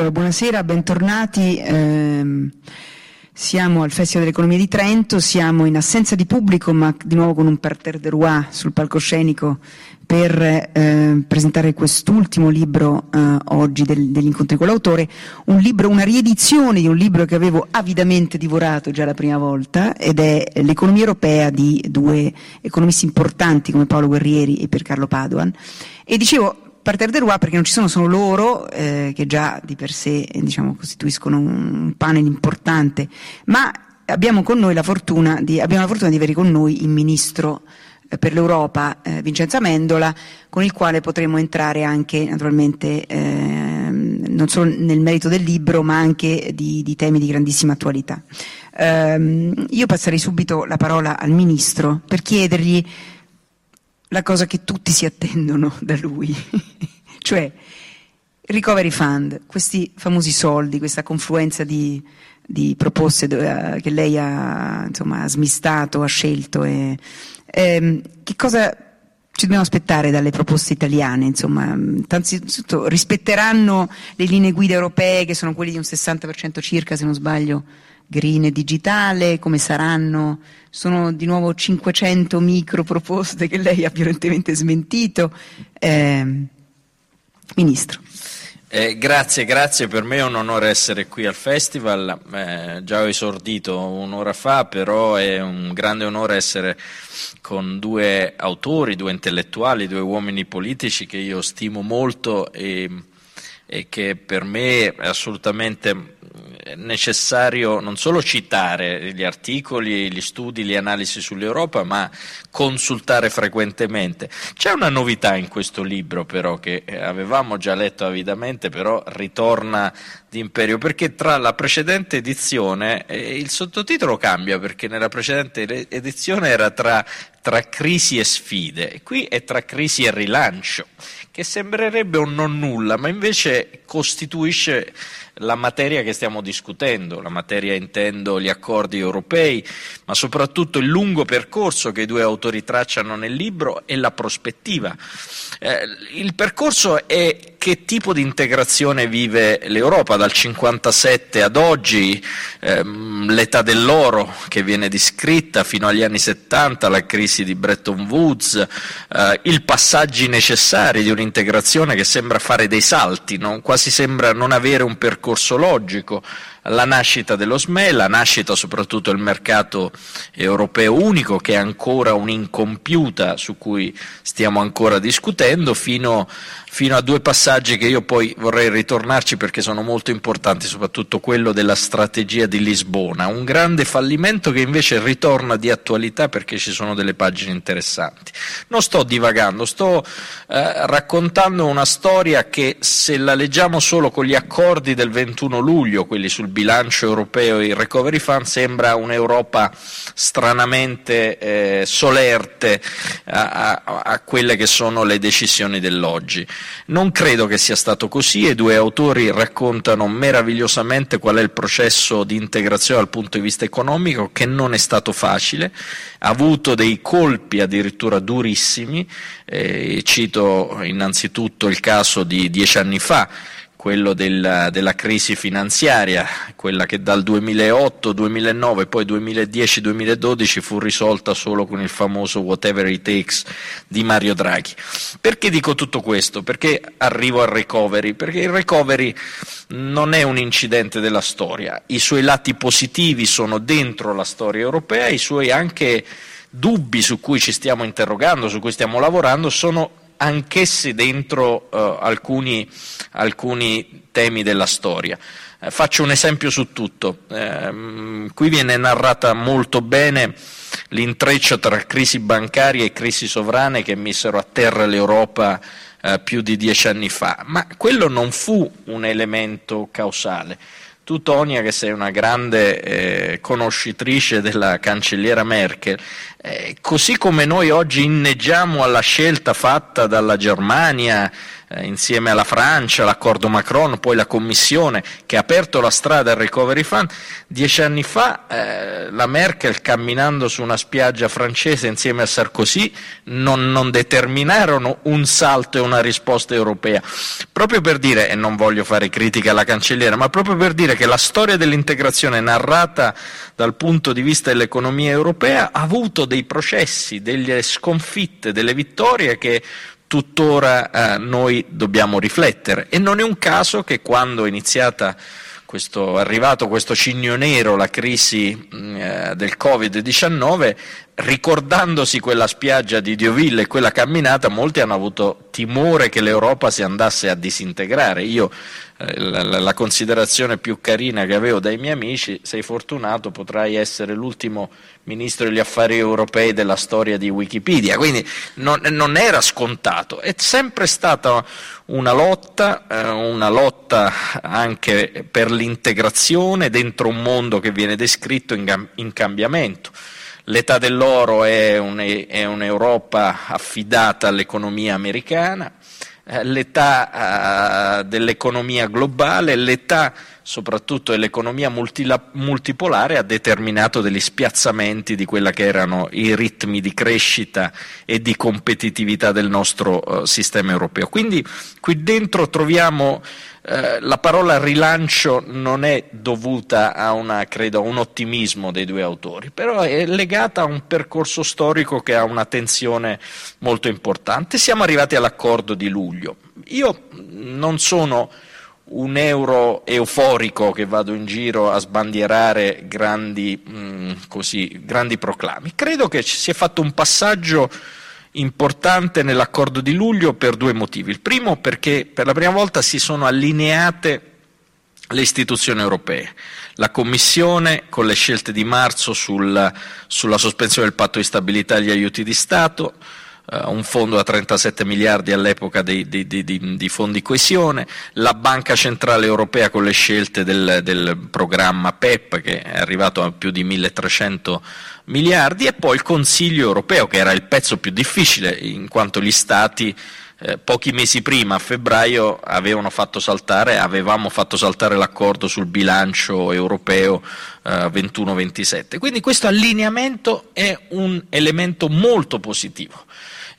Allora, buonasera, bentornati. Eh, siamo al Festival dell'Economia di Trento, siamo in assenza di pubblico, ma di nuovo con un parterre de roi sul palcoscenico per eh, presentare quest'ultimo libro eh, oggi del, degli incontri con l'autore, un libro, una riedizione di un libro che avevo avidamente divorato già la prima volta ed è L'economia europea di due economisti importanti come Paolo Guerrieri e Piercarlo Padoan. E dicevo, parterre del roi perché non ci sono solo loro, eh, che già di per sé diciamo, costituiscono un panel importante, ma abbiamo la fortuna di, la fortuna di avere con noi il ministro eh, per l'Europa eh, Vincenzo Mendola, con il quale potremo entrare anche naturalmente ehm, non solo nel merito del libro, ma anche di, di temi di grandissima attualità. Ehm, io passerei subito la parola al ministro per chiedergli la cosa che tutti si attendono da lui, cioè Recovery Fund, questi famosi soldi, questa confluenza di, di proposte uh, che lei ha, insomma, smistato, ha scelto. E, ehm, che cosa ci dobbiamo aspettare dalle proposte italiane? Insomma, innanzitutto rispetteranno le linee guida europee che sono quelle di un 60% circa, se non sbaglio, green e digitale, come saranno? Sono di nuovo 500 micro proposte che lei ha violentemente smentito. Eh, Ministro. Eh, grazie, grazie, per me è un onore essere qui al festival, eh, già ho esordito un'ora fa, però è un grande onore essere con due autori, due intellettuali, due uomini politici che io stimo molto e, e che per me è assolutamente necessario non solo citare gli articoli, gli studi, le analisi sull'Europa, ma consultare frequentemente. C'è una novità in questo libro però che eh, avevamo già letto avidamente, però ritorna d'imperio, perché tra la precedente edizione eh, il sottotitolo cambia, perché nella precedente edizione era tra, tra crisi e sfide, e qui è tra crisi e rilancio che sembrerebbe un non nulla, ma invece costituisce la materia che stiamo discutendo, la materia intendo gli accordi europei, ma soprattutto il lungo percorso che i due autori tracciano nel libro e la prospettiva. Eh, il percorso è che tipo di integrazione vive l'Europa dal 1957 ad oggi, ehm, l'età dell'oro che viene descritta fino agli anni 70, la crisi di Bretton Woods, eh, i passaggi necessari di un'integrazione che sembra fare dei salti, no? quasi sembra non avere un percorso logico la nascita dello SME, la nascita soprattutto del mercato europeo unico che è ancora un'incompiuta su cui stiamo ancora discutendo fino fino a due passaggi che io poi vorrei ritornarci perché sono molto importanti, soprattutto quello della strategia di Lisbona, un grande fallimento che invece ritorna di attualità perché ci sono delle pagine interessanti. Non sto divagando, sto eh, raccontando una storia che se la leggiamo solo con gli accordi del 21 luglio, quelli sul bilancio europeo e il recovery fund, sembra un'Europa stranamente eh, solerte a, a, a quelle che sono le decisioni dell'oggi. Non credo che sia stato così. E due autori raccontano meravigliosamente qual è il processo di integrazione dal punto di vista economico, che non è stato facile, ha avuto dei colpi addirittura durissimi, eh, cito innanzitutto il caso di dieci anni fa, quello del, della crisi finanziaria, quella che dal 2008, 2009 poi 2010, 2012 fu risolta solo con il famoso whatever it takes di Mario Draghi. Perché dico tutto questo? Perché arrivo al recovery? Perché il recovery non è un incidente della storia, i suoi lati positivi sono dentro la storia europea, i suoi anche dubbi su cui ci stiamo interrogando, su cui stiamo lavorando, sono anch'essi dentro uh, alcuni, alcuni, temi della storia. Eh, faccio un esempio su tutto. Eh, qui viene narrata molto bene l'intreccio tra crisi bancarie e crisi sovrane che misero a terra l'Europa eh, più di dieci anni fa, ma quello non fu un elemento causale. Tu Tonia, che sei una grande eh, conoscitrice della cancelliera Merkel, eh, così come noi oggi inneggiamo alla scelta fatta dalla Germania eh, insieme alla Francia, l'accordo Macron, poi la Commissione che ha aperto la strada al Recovery Fund. Dieci anni fa eh, la Merkel camminando su una spiaggia francese insieme a Sarkozy non, non determinarono un salto e una risposta europea. Proprio per dire, e non voglio fare critica alla cancelliera, ma proprio per dire che la storia dell'integrazione narrata dal punto di vista dell'economia europea ha avuto dei processi, delle sconfitte, delle vittorie che tuttora eh, noi dobbiamo riflettere. E non è un caso che quando è iniziata questo, arrivato questo cigno nero, la crisi mm, eh, del Covid-19, ricordandosi quella spiaggia di Dioville e quella camminata, molti hanno avuto timore che l'Europa si andasse a disintegrare. Io eh, la, la, considerazione più carina che avevo dai miei amici, sei fortunato, potrai essere l'ultimo ministro degli affari europei della storia di Wikipedia, quindi non, non era scontato, è sempre stata una lotta, eh, una lotta anche per l'integrazione dentro un mondo che viene descritto in, in cambiamento. L'età dell'oro è, un, è un'Europa affidata all'economia americana, eh, l'età uh, dell'economia globale, l'età soprattutto dell'economia multipolare ha determinato degli spiazzamenti di quelli che erano i ritmi di crescita e di competitività del nostro uh, sistema europeo. Quindi qui dentro troviamo eh, la parola rilancio non è dovuta a, una, credo, un ottimismo dei due autori, però è legata a un percorso storico che ha una tensione molto importante. Siamo arrivati all'accordo di luglio. Io non sono un euro euforico che vado in giro a sbandierare grandi, mh, mm, così, grandi proclami. Credo che ci sia fatto un passaggio importante nell'accordo di luglio per due motivi. Il primo perché per la prima volta si sono allineate le istituzioni europee. La Commissione con le scelte di marzo sul, sulla sospensione del patto di stabilità e gli aiuti di Stato, un fondo a 37 miliardi all'epoca di, di, di, di, fondi coesione, la Banca Centrale Europea con le scelte del, del, programma PEP che è arrivato a più di 1300 miliardi e poi il Consiglio Europeo che era il pezzo più difficile in quanto gli Stati eh, pochi mesi prima, a febbraio, avevano fatto saltare, avevamo fatto saltare l'accordo sul bilancio europeo eh, 21-27. Quindi questo allineamento è un elemento molto positivo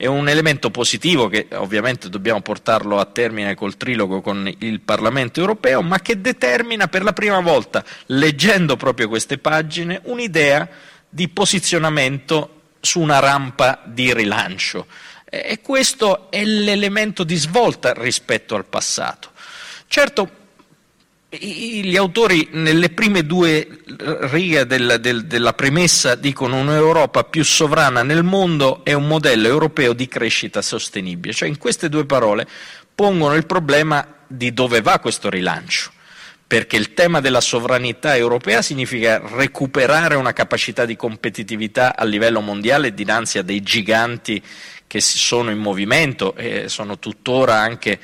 è un elemento positivo che ovviamente dobbiamo portarlo a termine col trilogo con il Parlamento europeo, ma che determina per la prima volta, leggendo proprio queste pagine, un'idea di posizionamento su una rampa di rilancio. E questo è l'elemento di svolta rispetto al passato. Certo, gli autori nelle prime due righe del, del, della premessa dicono un'Europa più sovrana nel mondo è un modello europeo di crescita sostenibile, cioè in queste due parole pongono il problema di dove va questo rilancio, perché il tema della sovranità europea significa recuperare una capacità di competitività a livello mondiale dinanzi a dei giganti che sono in movimento e sono tuttora anche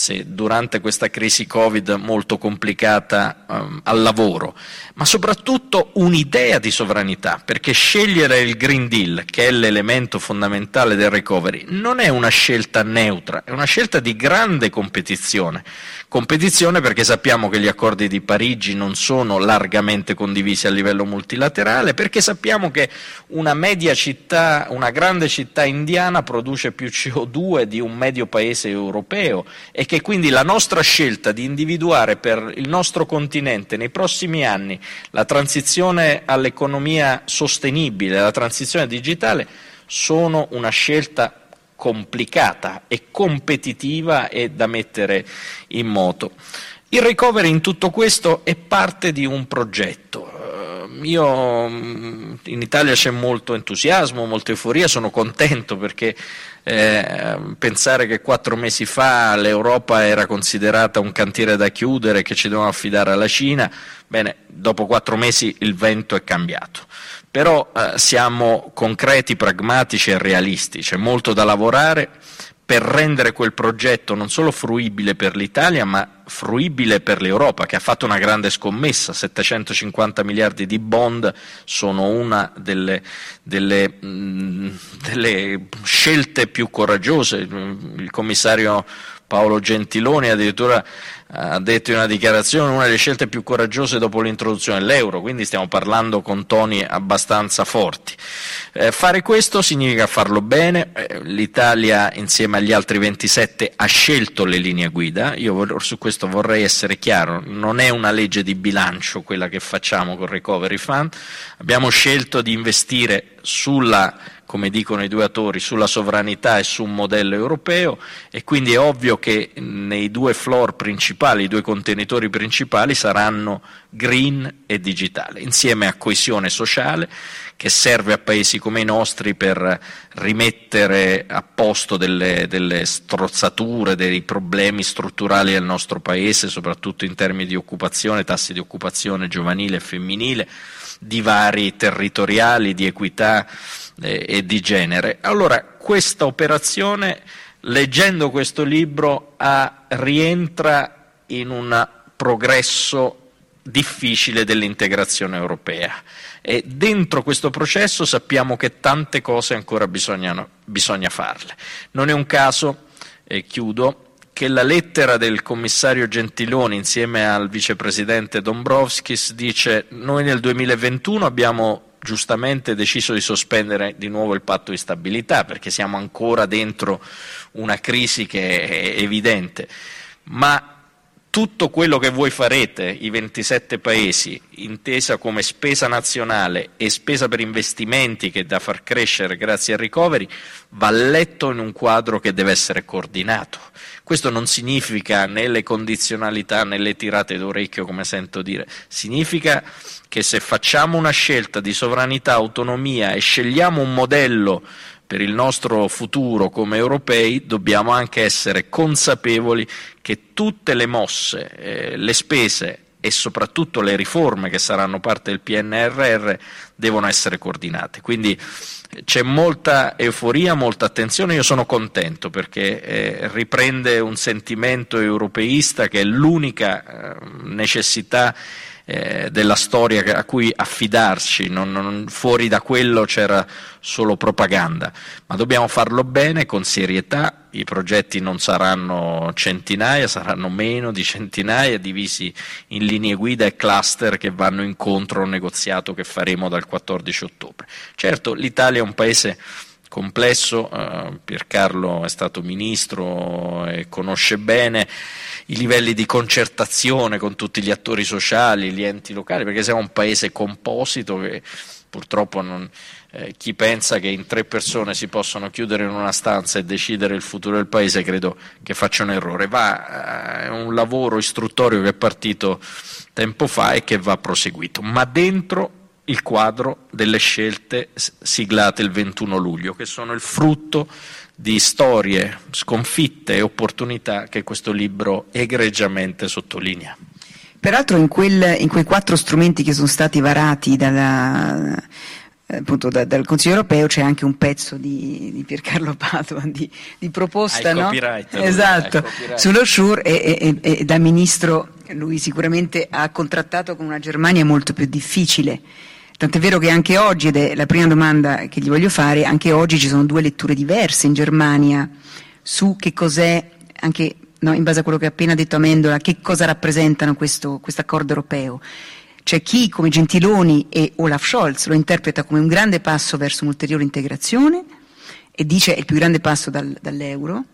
se durante questa crisi Covid molto complicata um, al lavoro, ma soprattutto un'idea di sovranità, perché scegliere il Green Deal, che è l'elemento fondamentale del recovery, non è una scelta neutra, è una scelta di grande competizione. Competizione perché sappiamo che gli accordi di Parigi non sono largamente condivisi a livello multilaterale, perché sappiamo che una media città, una grande città indiana produce più CO2 di un medio paese europeo e che quindi la nostra scelta di individuare per il nostro continente nei prossimi anni la transizione all'economia sostenibile, la transizione digitale, sono una scelta complicata e competitiva e da mettere in moto. Il recovery in tutto questo è parte di un progetto. Io mm, in Italia c'è molto entusiasmo, molta euforia, sono contento perché eh, pensare che quattro mesi fa l'Europa era considerata un cantiere da chiudere, che ci dovevamo affidare alla Cina, bene, dopo quattro mesi il vento è cambiato. Però eh, siamo concreti, pragmatici e realisti, c'è molto da lavorare per rendere quel progetto non solo fruibile per l'Italia, ma fruibile per l'Europa, che ha fatto una grande scommessa, 750 miliardi di bond sono una delle, delle, mh, delle scelte più coraggiose. Il commissario Paolo Gentiloni addirittura ha detto in una dichiarazione una delle scelte più coraggiose dopo l'introduzione dell'euro, quindi stiamo parlando con toni abbastanza forti. Eh, fare questo significa farlo bene, eh, l'Italia insieme agli altri 27 ha scelto le linee guida, io su questo vorrei essere chiaro, non è una legge di bilancio quella che facciamo con Recovery Fund, abbiamo scelto di investire sulla come dicono i due attori, sulla sovranità e su un modello europeo e quindi è ovvio che nei due floor principali, i due contenitori principali saranno green e digitale, insieme a coesione sociale che serve a paesi come i nostri per rimettere a posto delle, delle strozzature, dei problemi strutturali del nostro paese, soprattutto in termini di occupazione, tassi di occupazione giovanile e femminile, divari territoriali, di equità e di genere. Allora, questa operazione, leggendo questo libro, ha, rientra in un progresso difficile dell'integrazione europea e dentro questo processo sappiamo che tante cose ancora bisogna farle. Non è un caso, e chiudo, che la lettera del commissario Gentiloni insieme al vicepresidente Dombrovskis dice noi nel 2021 abbiamo giustamente deciso di sospendere di nuovo il patto di stabilità perché siamo ancora dentro una crisi che è evidente, ma tutto quello che voi farete, i 27 paesi, intesa come spesa nazionale e spesa per investimenti che da far crescere grazie al recovery, va letto in un quadro che deve essere coordinato. Questo non significa né le condizionalità né le tirate d'orecchio, come sento dire, significa che se facciamo una scelta di sovranità, autonomia e scegliamo un modello per il nostro futuro come europei, dobbiamo anche essere consapevoli che tutte le mosse, eh, le spese e soprattutto le riforme che saranno parte del PNRR devono essere coordinate. Quindi c'è molta euforia, molta attenzione, io sono contento perché eh, riprende un sentimento europeista che è l'unica eh, necessità eh, della storia a cui affidarci, non, non, fuori da quello c'era solo propaganda, ma dobbiamo farlo bene, con serietà, i progetti non saranno centinaia, saranno meno di centinaia, divisi in linee guida e cluster che vanno incontro a un negoziato che faremo dal 14 ottobre. Certo, l'Italia è un paese complesso, eh, Piercarlo è stato ministro e conosce bene i livelli di concertazione con tutti gli attori sociali, gli enti locali, perché siamo un paese composito che purtroppo non, eh, chi pensa che in tre persone si possono chiudere in una stanza e decidere il futuro del paese credo che faccia un errore. Va, eh, è un lavoro istruttorio che è partito tempo fa e che va proseguito, ma dentro il quadro delle scelte siglate il 21 luglio, che sono il frutto di storie, sconfitte e opportunità che questo libro egregiamente sottolinea. Peraltro in, quel, in quei quattro strumenti che sono stati varati dalla, appunto da, dal Consiglio europeo c'è anche un pezzo di, di Piercarlo Padova di, di proposta no? esatto, sullo SURE e, e, e da ministro lui sicuramente ha contrattato con una Germania molto più difficile Tant'è vero che anche oggi, ed è la prima domanda che gli voglio fare, anche oggi ci sono due letture diverse in Germania su che cos'è, anche no, in base a quello che ha appena detto Amendola, che cosa rappresentano questo accordo europeo. C'è chi, come Gentiloni e Olaf Scholz, lo interpreta come un grande passo verso un'ulteriore integrazione e dice è il più grande passo dal, dall'euro,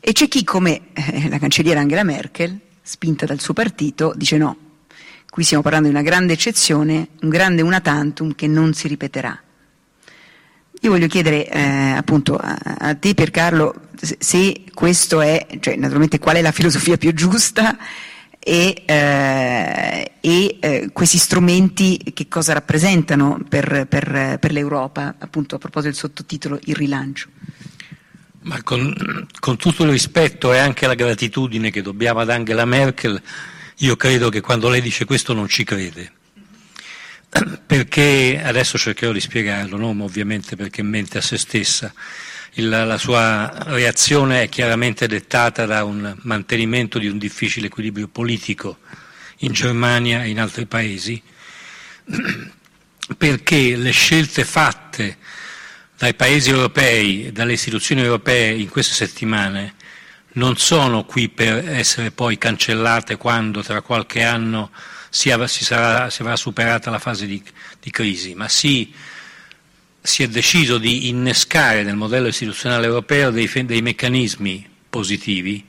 e c'è chi, come eh, la cancelliera Angela Merkel, spinta dal suo partito, dice no, Qui stiamo parlando di una grande eccezione, un grande una tantum che non si ripeterà. Io voglio chiedere eh, appunto a, a, te Piercarlo se, questo è, cioè naturalmente qual è la filosofia più giusta e, eh, e eh, questi strumenti che cosa rappresentano per, per, per, l'Europa, appunto a proposito del sottotitolo Il rilancio. Ma con, con tutto il rispetto e anche la gratitudine che dobbiamo ad Angela Merkel, io credo che quando lei dice questo non ci crede, perché adesso cercherò di spiegarlo, no? ovviamente perché mente a se stessa. Il, la sua reazione è chiaramente dettata da un mantenimento di un difficile equilibrio politico in Germania e in altri paesi, perché le scelte fatte dai paesi europei, dalle istituzioni europee in queste settimane non sono qui per essere poi cancellate quando tra qualche anno si, si, sarà, si avrà superata la fase di, di crisi, ma si, si, è deciso di innescare nel modello istituzionale europeo dei, dei meccanismi positivi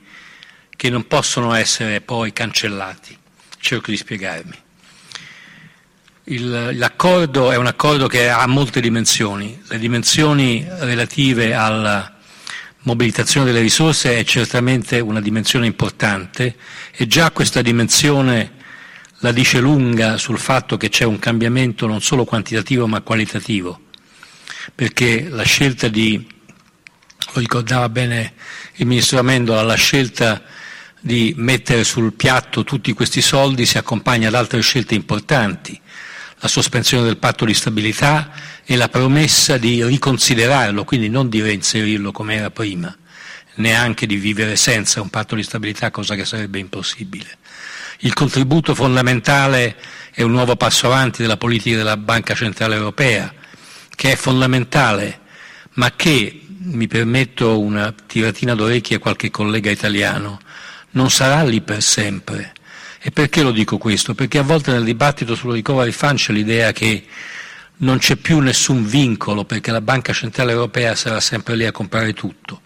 che non possono essere poi cancellati. Cerco di spiegarmi. Il, l'accordo è un accordo che ha molte dimensioni. Le dimensioni relative alla mobilitazione delle risorse è certamente una dimensione importante e già questa dimensione la dice lunga sul fatto che c'è un cambiamento non solo quantitativo ma qualitativo, perché la scelta di, lo ricordava bene il Ministro Amendola, la scelta di mettere sul piatto tutti questi soldi si accompagna ad altre scelte importanti, la sospensione del patto di stabilità e la promessa di riconsiderarlo, quindi non di reinserirlo come era prima, neanche di vivere senza un patto di stabilità, cosa che sarebbe impossibile. Il contributo fondamentale è un nuovo passo avanti della politica della Banca Centrale Europea, che è fondamentale, ma che, mi permetto una tiratina d'orecchie a qualche collega italiano, non sarà lì per sempre e perché lo dico questo? Perché a volte nel dibattito sullo recovery fund c'è l'idea che non c'è più nessun vincolo perché la Banca Centrale Europea sarà sempre lì a comprare tutto.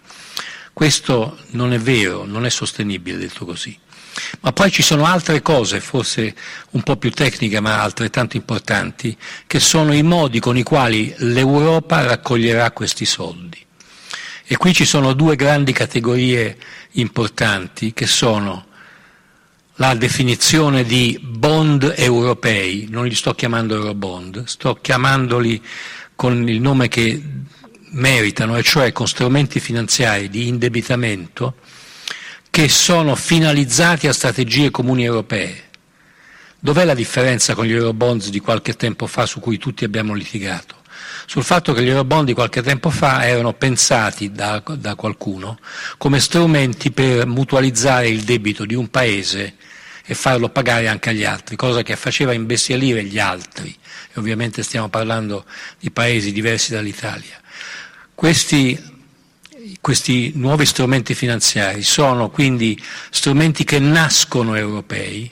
Questo non è vero, non è sostenibile detto così. Ma poi ci sono altre cose, forse un po' più tecniche ma altrettanto importanti, che sono i modi con i quali l'Europa raccoglierà questi soldi. E qui ci sono due grandi categorie importanti che sono la definizione di bond europei, non li sto chiamando eurobond, sto chiamandoli con il nome che meritano, e cioè con strumenti finanziari di indebitamento che sono finalizzati a strategie comuni europee. Dov'è la differenza con gli eurobonds di qualche tempo fa su cui tutti abbiamo litigato? Sul fatto che gli eurobond di qualche tempo fa erano pensati da, da qualcuno come strumenti per mutualizzare il debito di un paese e farlo pagare anche agli altri, cosa che faceva imbestialire gli altri. E ovviamente stiamo parlando di paesi diversi dall'Italia. Questi, questi nuovi strumenti finanziari sono quindi strumenti che nascono europei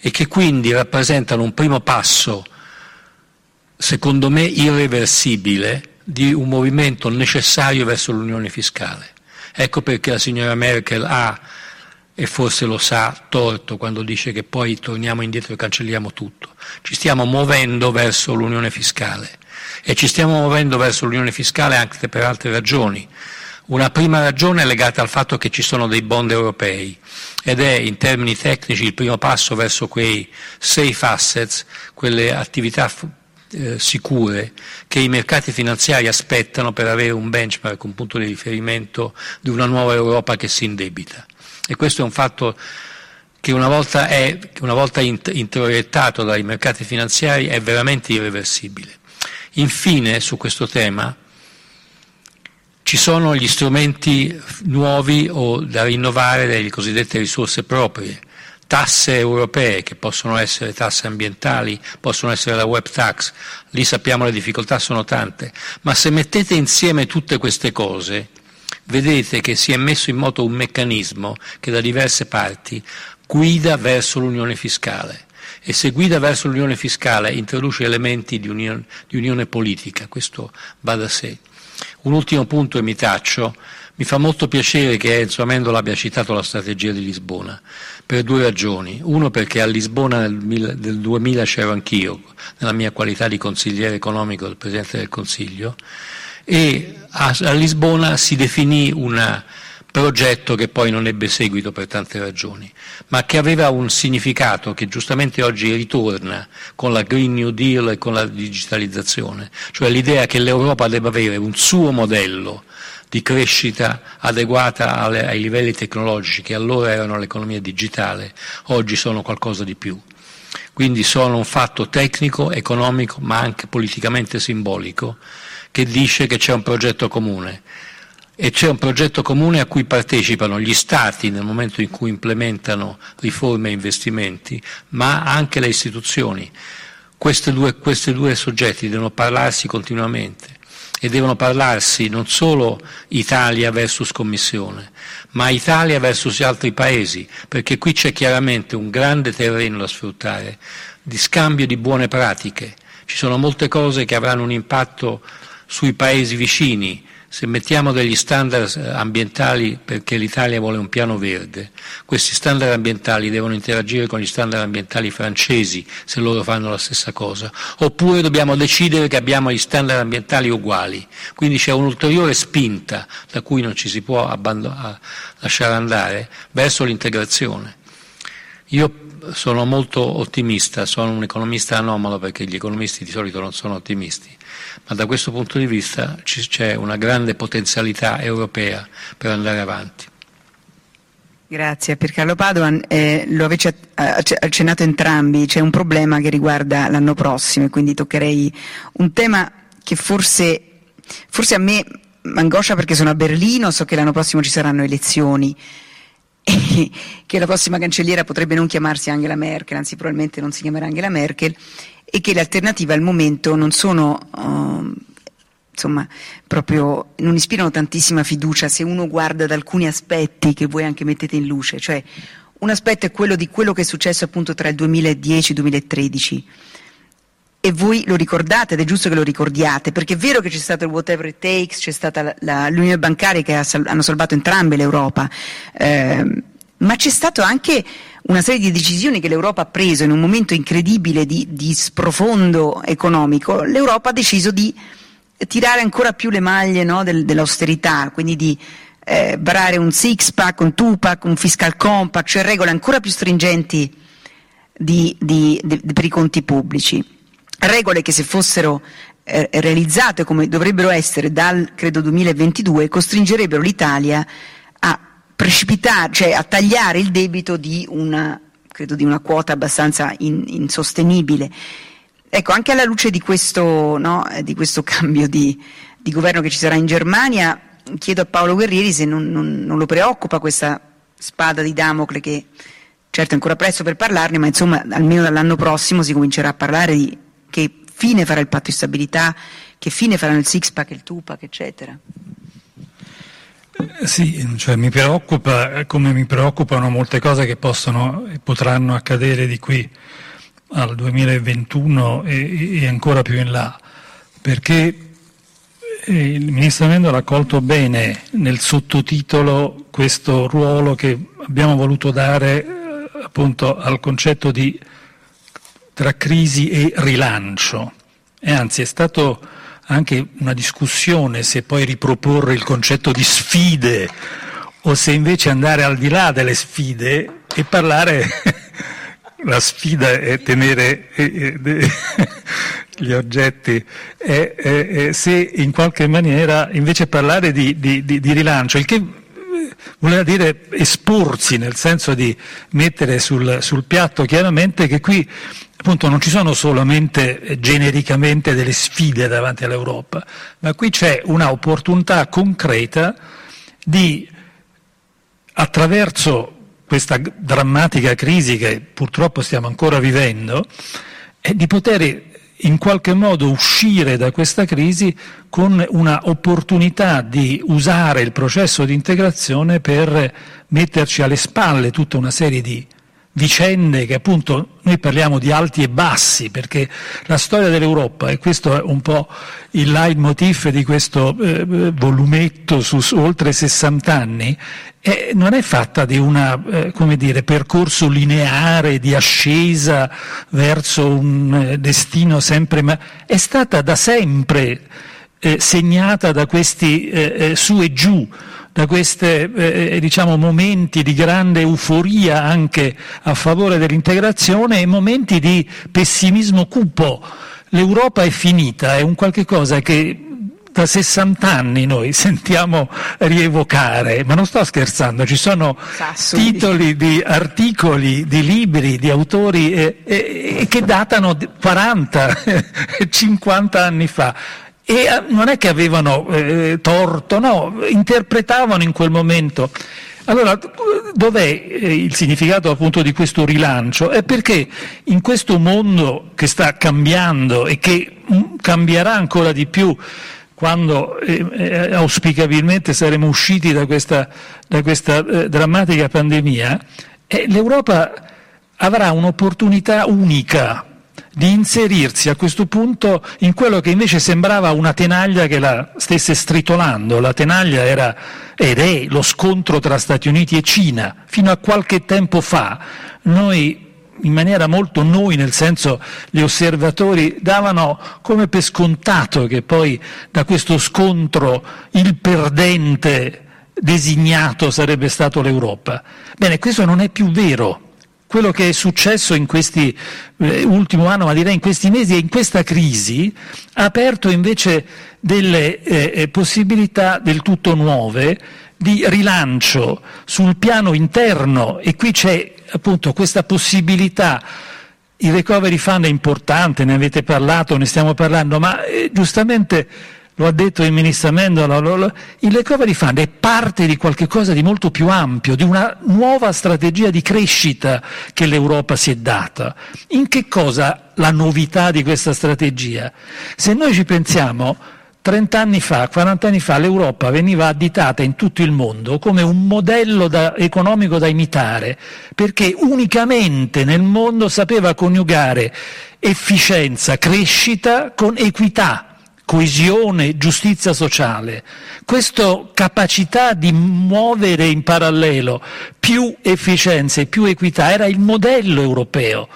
e che quindi rappresentano un primo passo secondo me irreversibile, di un movimento necessario verso l'unione fiscale. Ecco perché la signora Merkel ha, e forse lo sa, torto quando dice che poi torniamo indietro e cancelliamo tutto. Ci stiamo muovendo verso l'unione fiscale e ci stiamo muovendo verso l'unione fiscale anche per altre ragioni. Una prima ragione è legata al fatto che ci sono dei bond europei ed è in termini tecnici il primo passo verso quei safe assets, quelle attività eh, sicure che i mercati finanziari aspettano per avere un benchmark, un punto di riferimento di una nuova Europa che si indebita. E questo è un fatto che una volta, è, una volta introiettato dai mercati finanziari è veramente irreversibile. Infine, su questo tema, ci sono gli strumenti nuovi o da rinnovare delle cosiddette risorse proprie tasse europee, che possono essere tasse ambientali, possono essere la web tax, lì sappiamo le difficoltà sono tante, ma se mettete insieme tutte queste cose, vedete che si è messo in moto un meccanismo che da diverse parti guida verso l'unione fiscale. E se guida verso l'unione fiscale introduce elementi di unione, di unione politica, questo va da sé. Un ultimo punto e mi taccio, mi fa molto piacere che Enzo Amendola abbia citato la strategia di Lisbona, per due ragioni. Uno perché a Lisbona nel, 2000 c'ero anch'io, nella mia qualità di consigliere economico del Presidente del Consiglio, e a Lisbona si definì un progetto che poi non ebbe seguito per tante ragioni, ma che aveva un significato che giustamente oggi ritorna con la Green New Deal e con la digitalizzazione, cioè l'idea che l'Europa debba avere un suo modello di crescita adeguata alle, ai livelli tecnologici che allora erano l'economia digitale, oggi sono qualcosa di più. Quindi sono un fatto tecnico, economico, ma anche politicamente simbolico, che dice che c'è un progetto comune e c'è un progetto comune a cui partecipano gli Stati nel momento in cui implementano riforme e investimenti, ma anche le istituzioni. Due, questi due soggetti devono parlarsi continuamente e devono parlarsi non solo Italia versus Commissione, ma Italia versus altri paesi, perché qui c'è chiaramente un grande terreno da sfruttare di scambio di buone pratiche. Ci sono molte cose che avranno un impatto sui paesi vicini, se mettiamo degli standard eh, ambientali perché l'Italia vuole un piano verde, questi standard ambientali devono interagire con gli standard ambientali francesi se loro fanno la stessa cosa, oppure dobbiamo decidere che abbiamo gli standard ambientali uguali, quindi c'è un'ulteriore spinta da cui non ci si può abbandon- lasciare andare verso l'integrazione. Io sono molto ottimista, sono un economista anomalo perché gli economisti di solito non sono ottimisti, ma da questo punto di vista c'è una grande potenzialità europea per andare avanti. Grazie per Carlo Padoan, eh, lo avete accennato entrambi, c'è un problema che riguarda l'anno prossimo e quindi toccherei un tema che forse, forse a me angoscia perché sono a Berlino, so che l'anno prossimo ci saranno elezioni che la prossima cancelliera potrebbe non chiamarsi Angela Merkel, anzi probabilmente non si chiamerà Angela Merkel e che le alternative al momento non sono uh, insomma proprio non ispirano tantissima fiducia se uno guarda ad alcuni aspetti che voi anche mettete in luce, cioè un aspetto è quello di quello che è successo appunto tra il 2010 e il 2013 e voi lo ricordate ed è giusto che lo ricordiate perché è vero che c'è stato il whatever it takes, c'è stata l'unione bancaria che ha sal- hanno salvato entrambe l'Europa, eh, ma c'è stato anche una serie di decisioni che l'Europa ha preso in un momento incredibile di, di sprofondo economico, l'Europa ha deciso di tirare ancora più le maglie no, del, dell'austerità, quindi di eh, varare un six pack, un two pack, un fiscal compact, cioè regole ancora più stringenti di, di, per i conti pubblici regole che se fossero eh, realizzate come dovrebbero essere dal credo 2022 costringerebbero l'Italia a precipitare, cioè a tagliare il debito di una, di una quota abbastanza in, insostenibile. Ecco, anche alla luce di questo, no, di questo cambio di, di, governo che ci sarà in Germania, chiedo a Paolo Guerrieri se non, non, non lo preoccupa questa spada di Damocle che certo è ancora presto per parlarne, ma insomma almeno dall'anno prossimo si comincerà a parlare di che fine farà il patto di stabilità, che fine faranno il six pack, il two pack, eccetera. Eh, sì, cioè mi preoccupa, come mi preoccupano molte cose che possono e potranno accadere di qui al 2021 e, e ancora più in là, perché eh, il ministro Amendola ha colto bene nel sottotitolo questo ruolo che abbiamo voluto dare eh, appunto al concetto di tra crisi e rilancio. E anzi è stato anche una discussione se poi riproporre il concetto di sfide o se invece andare al di là delle sfide e parlare, la sfida è tenere eh, eh, gli oggetti, e se in qualche maniera invece parlare di, di, di, di rilancio, il che voleva dire esporsi, nel senso di mettere sul, sul piatto chiaramente che qui appunto non ci sono solamente eh, genericamente delle sfide davanti all'Europa, ma qui c'è un'opportunità concreta di, attraverso questa drammatica crisi che purtroppo stiamo ancora vivendo, eh, di poter in qualche modo uscire da questa crisi con un'opportunità di usare il processo di integrazione per metterci alle spalle tutta una serie di vicende che appunto noi parliamo di alti e bassi perché la storia dell'Europa e questo è un po' il leitmotiv di questo eh, volumetto su, su, oltre 60 anni eh, non è fatta di un eh, percorso lineare di ascesa verso un eh, destino sempre ma è stata da sempre eh, segnata da questi eh, su e giù da questi eh, diciamo, momenti di grande euforia anche a favore dell'integrazione e momenti di pessimismo cupo. L'Europa è finita, è un qualche cosa che da 60 anni noi sentiamo rievocare, ma non sto scherzando, ci sono Sassoli. titoli di articoli, di libri, di autori eh, eh, che datano 40, 50 anni fa. E eh, non è che avevano eh, torto, no, interpretavano in quel momento. Allora, dov'è eh, il significato appunto di questo rilancio? È perché in questo mondo che sta cambiando e che mm, cambierà ancora di più quando eh, eh, auspicabilmente saremo usciti da questa, da questa eh, drammatica pandemia, l'Europa avrà un'opportunità unica di inserirsi a questo punto in quello che invece sembrava una tenaglia che la stesse stritolando. La tenaglia era ed è lo scontro tra Stati Uniti e Cina. Fino a qualche tempo fa noi in maniera molto noi, nel senso gli osservatori davano come per scontato che poi da questo scontro il perdente designato sarebbe stato l'Europa. Bene, questo non è più vero. Quello che è successo in questi eh, ultimo anno, ma direi in questi mesi e in questa crisi, ha aperto invece delle eh, eh possibilità del tutto nuove di rilancio sul piano interno e qui c'è appunto questa possibilità. Il recovery fund è importante, ne avete parlato, ne stiamo parlando, ma eh, giustamente lo ha detto il ministro Amendola, il recovery fund è parte di qualcosa di molto più ampio, di una nuova strategia di crescita che l'Europa si è data. In che cosa la novità di questa strategia? Se noi ci pensiamo, 30 anni fa, 40 anni fa l'Europa veniva additata in tutto il mondo come un modello da, economico da imitare, perché unicamente nel mondo sapeva coniugare efficienza, crescita con equità coesione, giustizia sociale. Questa capacità di muovere in parallelo più efficienza e più equità era il modello europeo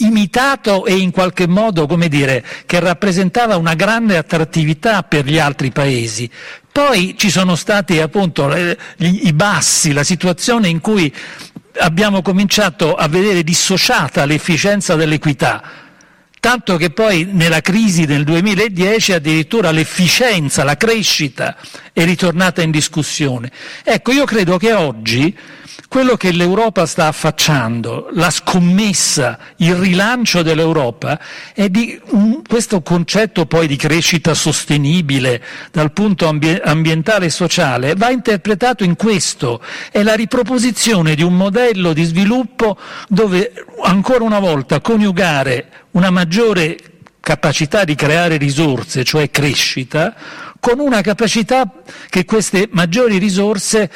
imitato e in qualche modo, come dire, che rappresentava una grande attrattività per gli altri paesi. Poi ci sono stati appunto i bassi, la situazione in cui abbiamo cominciato a vedere dissociata l'efficienza dell'equità tanto che poi nella crisi del 2010 addirittura l'efficienza, la crescita è ritornata in discussione. Ecco, io credo che oggi quello che l'Europa sta affacciando, la scommessa, il rilancio dell'Europa, è di un, questo concetto poi di crescita sostenibile dal punto ambientale e sociale, va interpretato in questo, è la riproposizione di un modello di sviluppo dove ancora una volta coniugare una maggiore capacità di creare risorse, cioè crescita, con una capacità che queste maggiori risorse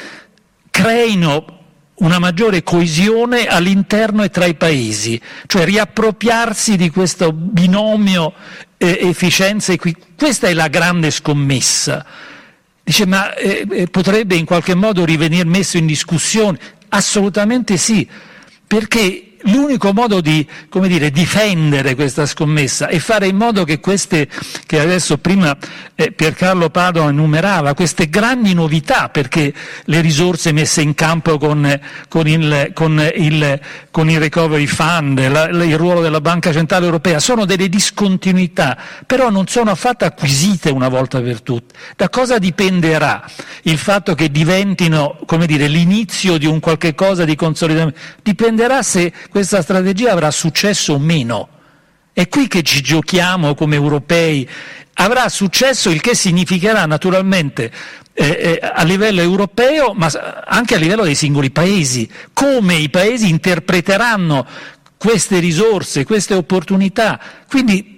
creino una maggiore coesione all'interno e tra i paesi, cioè riappropriarsi di questo binomio eh, efficienza e qui. Questa è la grande scommessa. Dice, ma eh, eh potrebbe in qualche modo rivenire messo in discussione? Assolutamente sì, perché l'unico modo di dire, difendere questa scommessa è fare in modo che queste, che adesso prima eh, Piercarlo Padova enumerava, queste grandi novità, perché le risorse messe in campo con, con, il, con, il, con il, Recovery Fund, la, il ruolo della Banca Centrale Europea, sono delle discontinuità, però non sono affatto acquisite una volta per tutte. Da cosa dipenderà il fatto che diventino dire, l'inizio di un qualche cosa di consolidamento? Dipenderà se questa strategia avrà successo o meno. È qui che ci giochiamo come europei. Avrà successo il che significherà naturalmente eh, eh, a livello europeo, ma anche a livello dei singoli paesi, come i paesi interpreteranno queste risorse, queste opportunità. Quindi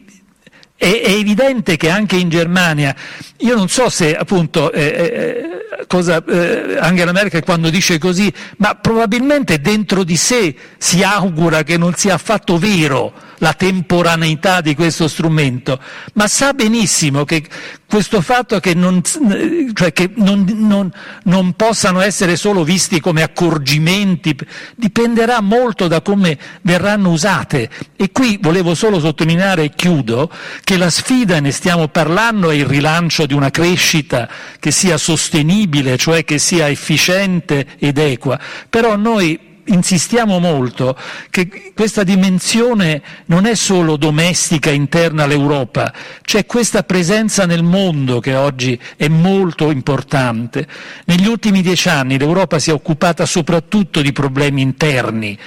è, è, evidente che anche in Germania, io non so se appunto eh, eh, cosa, eh, Angela Merkel quando dice così, ma probabilmente dentro di sé si augura che non sia affatto vero la temporaneità di questo strumento, ma sa benissimo che questo fatto che, non, cioè che non, non, non, possano essere solo visti come accorgimenti dipenderà molto da come verranno usate. E qui volevo solo sottolineare e chiudo che la sfida, ne stiamo parlando, è il rilancio di una crescita che sia sostenibile, cioè che sia efficiente ed equa. Però noi insistiamo molto che questa dimensione non è solo domestica interna all'Europa, c'è questa presenza nel mondo che oggi è molto importante. Negli ultimi dieci anni l'Europa si è occupata soprattutto di problemi interni,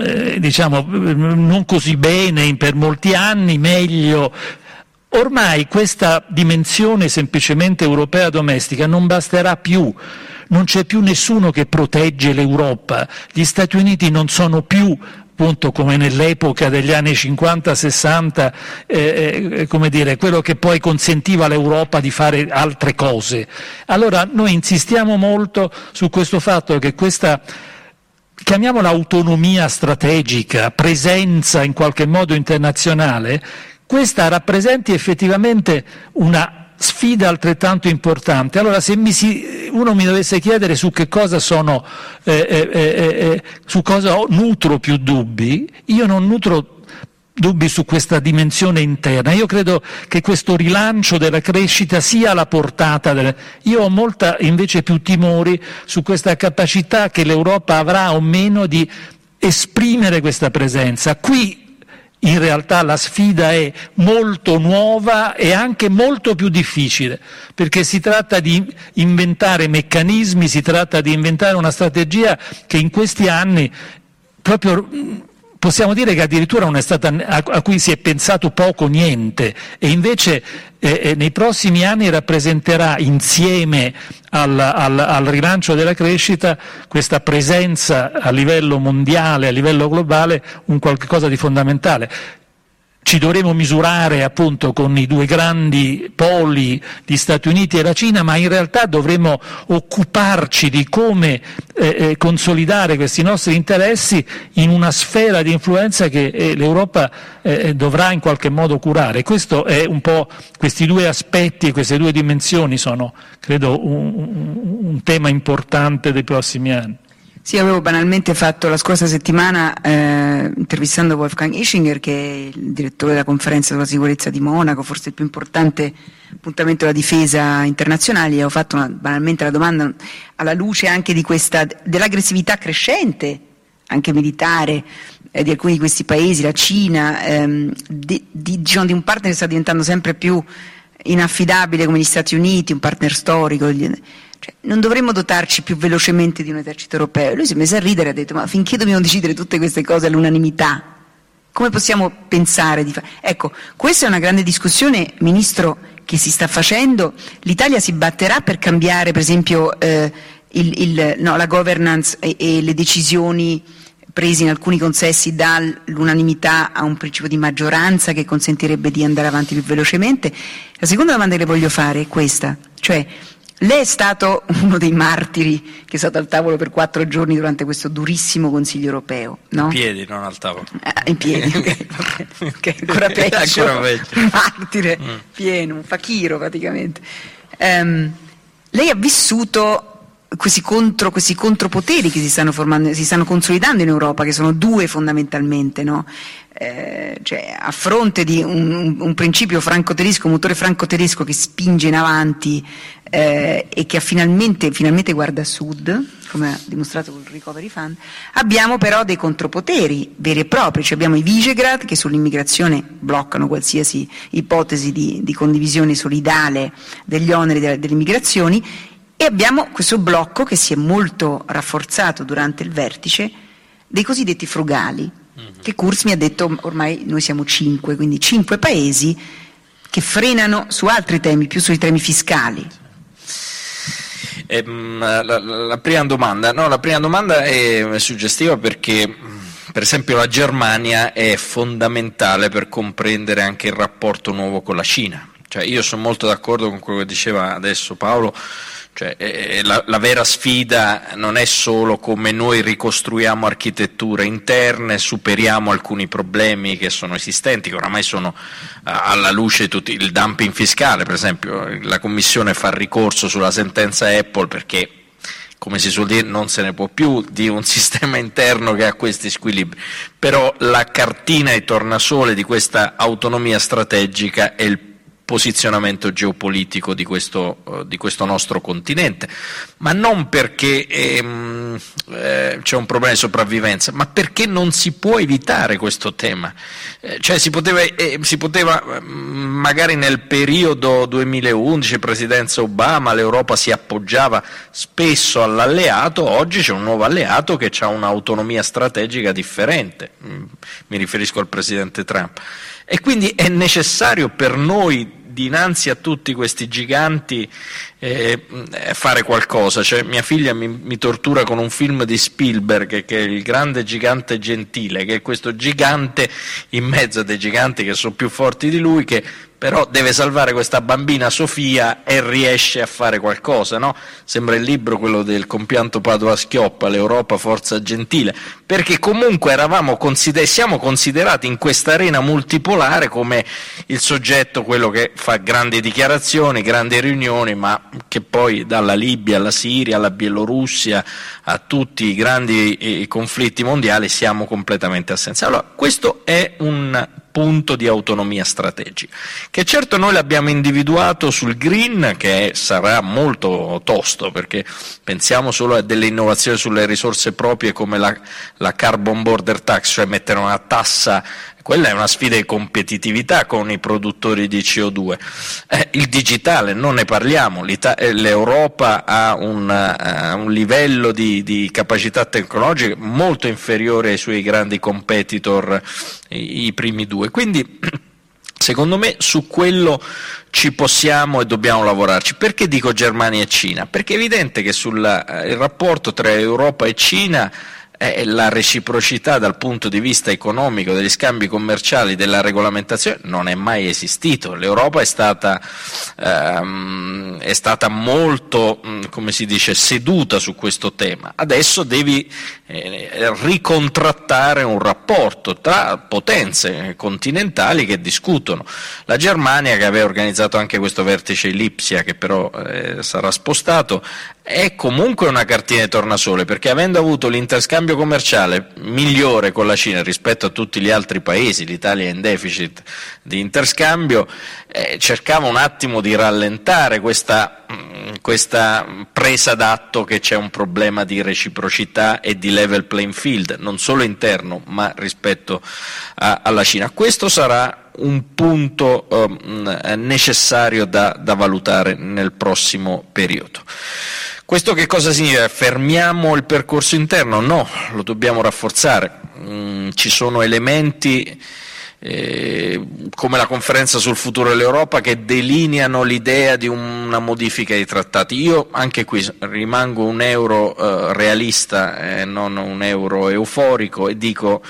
eh, diciamo non così bene per molti anni, meglio Ormai questa dimensione semplicemente europea domestica non basterà più. Non c'è più nessuno che protegge l'Europa, gli Stati Uniti non sono più appunto come nell'epoca degli anni 50-60, eh, eh, come dire, quello che poi consentiva all'Europa di fare altre cose. Allora noi insistiamo molto su questo fatto che questa chiamiamola autonomia strategica, presenza in qualche modo internazionale, questa rappresenti effettivamente una sfida altrettanto importante. Allora, se mi si, uno mi dovesse chiedere su che cosa sono, eh, eh, eh, eh su cosa nutro più dubbi, io non nutro dubbi su questa dimensione interna. Io credo che questo rilancio della crescita sia alla portata delle... Io ho molta invece più timori su questa capacità che l'Europa avrà o meno di esprimere questa presenza. Qui in realtà la sfida è molto nuova e anche molto più difficile, perché si tratta di inventare meccanismi, si tratta di inventare una strategia che in questi anni proprio possiamo dire che addirittura stata, a, cui si è pensato poco niente e invece eh, eh, nei prossimi anni rappresenterà insieme al, al, al, rilancio della crescita questa presenza a livello mondiale, a livello globale, un qualcosa di fondamentale ci dovremo misurare appunto con i due grandi poli, gli Stati Uniti e la Cina, ma in realtà dovremo occuparci di come eh, eh, consolidare questi nostri interessi in una sfera di influenza che eh, l'Europa eh, eh, dovrà in qualche modo curare. Questi due aspetti, queste due dimensioni sono, credo, un, un tema importante dei prossimi anni. Sì, avevo banalmente fatto la scorsa settimana, eh, intervistando Wolfgang Ischinger, che è il direttore della conferenza sulla sicurezza di Monaco, forse il più importante appuntamento della difesa internazionale, e ho fatto una, banalmente la domanda alla luce anche questa, dell'aggressività crescente, anche militare, eh, di alcuni di questi paesi, la Cina, ehm, di, di, diciamo, di un partner che sta diventando sempre più inaffidabile come gli Stati Uniti, un partner storico. Cioè, non dovremmo dotarci più velocemente di un esercito europeo. Lui si è messo a ridere e ha detto: Ma finché dobbiamo decidere tutte queste cose all'unanimità? Come possiamo pensare di fare? Ecco, questa è una grande discussione, Ministro, che si sta facendo. L'Italia si batterà per cambiare, per esempio, eh, il, il, no, la governance e, e le decisioni prese in alcuni consessi dall'unanimità a un principio di maggioranza che consentirebbe di andare avanti più velocemente. La seconda domanda che le voglio fare è questa, cioè lei è stato uno dei martiri che è stato al tavolo per quattro giorni durante questo durissimo Consiglio europeo, no? In piedi, non al tavolo. Ah, in piedi, ok, okay. ancora peggio. ancora peggio. Martire, mm. pieno, un fakiro praticamente. Um, lei ha vissuto questi, contro, questi contropoteri che si stanno, formando, si stanno consolidando in Europa, che sono due fondamentalmente, no? eh, cioè, a fronte di un, un, principio franco-tedesco, un motore franco-tedesco che spinge in avanti eh, e che finalmente, finalmente, guarda a sud, come ha dimostrato il Recovery Fund, abbiamo però dei contropoteri veri e propri, cioè abbiamo i Visegrad che sull'immigrazione bloccano qualsiasi ipotesi di, di condivisione solidale degli oneri delle, delle immigrazioni e abbiamo questo blocco che si è molto rafforzato durante il vertice dei cosiddetti frugali, mm-hmm. che Kurz mi ha detto ormai noi siamo cinque, quindi cinque paesi che frenano su altri temi, più sui temi fiscali. Eh, la, la, la, prima domanda, no, la prima domanda è suggestiva perché per esempio la Germania è fondamentale per comprendere anche il rapporto nuovo con la Cina. Cioè, io sono molto d'accordo con quello che diceva adesso Paolo cioè, eh, la, la, vera sfida non è solo come noi ricostruiamo architetture interne, superiamo alcuni problemi che sono esistenti, che oramai sono uh, alla luce tutti, il dumping fiscale, per esempio la Commissione fa ricorso sulla sentenza Apple perché come si suol dire, non se ne può più di un sistema interno che ha questi squilibri. Però la cartina e tornasole di questa autonomia strategica è il posizionamento geopolitico di questo, uh, di questo, nostro continente, ma non perché ehm, eh, c'è un problema di sopravvivenza, ma perché non si può evitare questo tema. Eh, cioè si poteva, eh, si poteva, mm, magari nel periodo 2011, presidenza Obama, l'Europa si appoggiava spesso all'alleato, oggi c'è un nuovo alleato che ha un'autonomia strategica differente, mm, mi riferisco al presidente Trump. E quindi è necessario per noi dinanzi a tutti questi giganti eh, fare qualcosa. Cioè, mia figlia mi, mi, tortura con un film di Spielberg che è il grande gigante gentile, che è questo gigante in mezzo a dei giganti che sono più forti di lui, che però deve salvare questa bambina Sofia e riesce a fare qualcosa, no? Sembra il libro quello del compianto Padova Schioppa, l'Europa forza gentile, perché comunque consider- siamo considerati in questa arena multipolare come il soggetto, quello che fa grandi dichiarazioni, grandi riunioni, ma che poi dalla Libia alla Siria, alla Bielorussia, a tutti i grandi eh, conflitti mondiali siamo completamente assenza. Allora, questo è un punto di autonomia strategica, che certo noi l'abbiamo individuato sul green, che sarà molto tosto, perché pensiamo solo a delle innovazioni sulle risorse proprie come la, la carbon border tax, cioè mettere una tassa quella è una sfida di competitività con i produttori di CO2. Eh, il digitale, non ne parliamo, eh, l'Europa ha un, uh, un livello di, di, capacità tecnologica molto inferiore ai suoi grandi competitor, i, i primi due. Quindi Secondo me su quello ci possiamo e dobbiamo lavorarci. Perché dico Germania e Cina? Perché è evidente che sul eh, rapporto tra Europa e Cina eh, la reciprocità dal punto di vista economico degli scambi commerciali della regolamentazione non è mai esistito. L'Europa è stata, ehm, è stata molto, mm, come si dice, seduta su questo tema. Adesso devi eh, ricontrattare un rapporto tra potenze continentali che discutono. La Germania, che aveva organizzato anche questo vertice Lipsia, che però eh, sarà spostato, è comunque una cartina di tornasole perché avendo avuto l'interscambio commerciale migliore con la Cina rispetto a tutti gli altri paesi, l'Italia è in deficit di interscambio, eh, cercava un attimo di rallentare questa, mm, questa presa d'atto che c'è un problema di reciprocità e di level playing field, non solo interno ma rispetto a, alla Cina. Questo sarà un punto um, necessario da, da valutare nel prossimo periodo. Questo che cosa significa? Fermiamo il percorso interno? No, lo dobbiamo rafforzare. Mm, ci sono elementi eh, come la conferenza sul futuro dell'Europa che delineano l'idea di una modifica dei trattati. Io anche qui rimango un euro eh, realista e eh, non un euro euforico e dico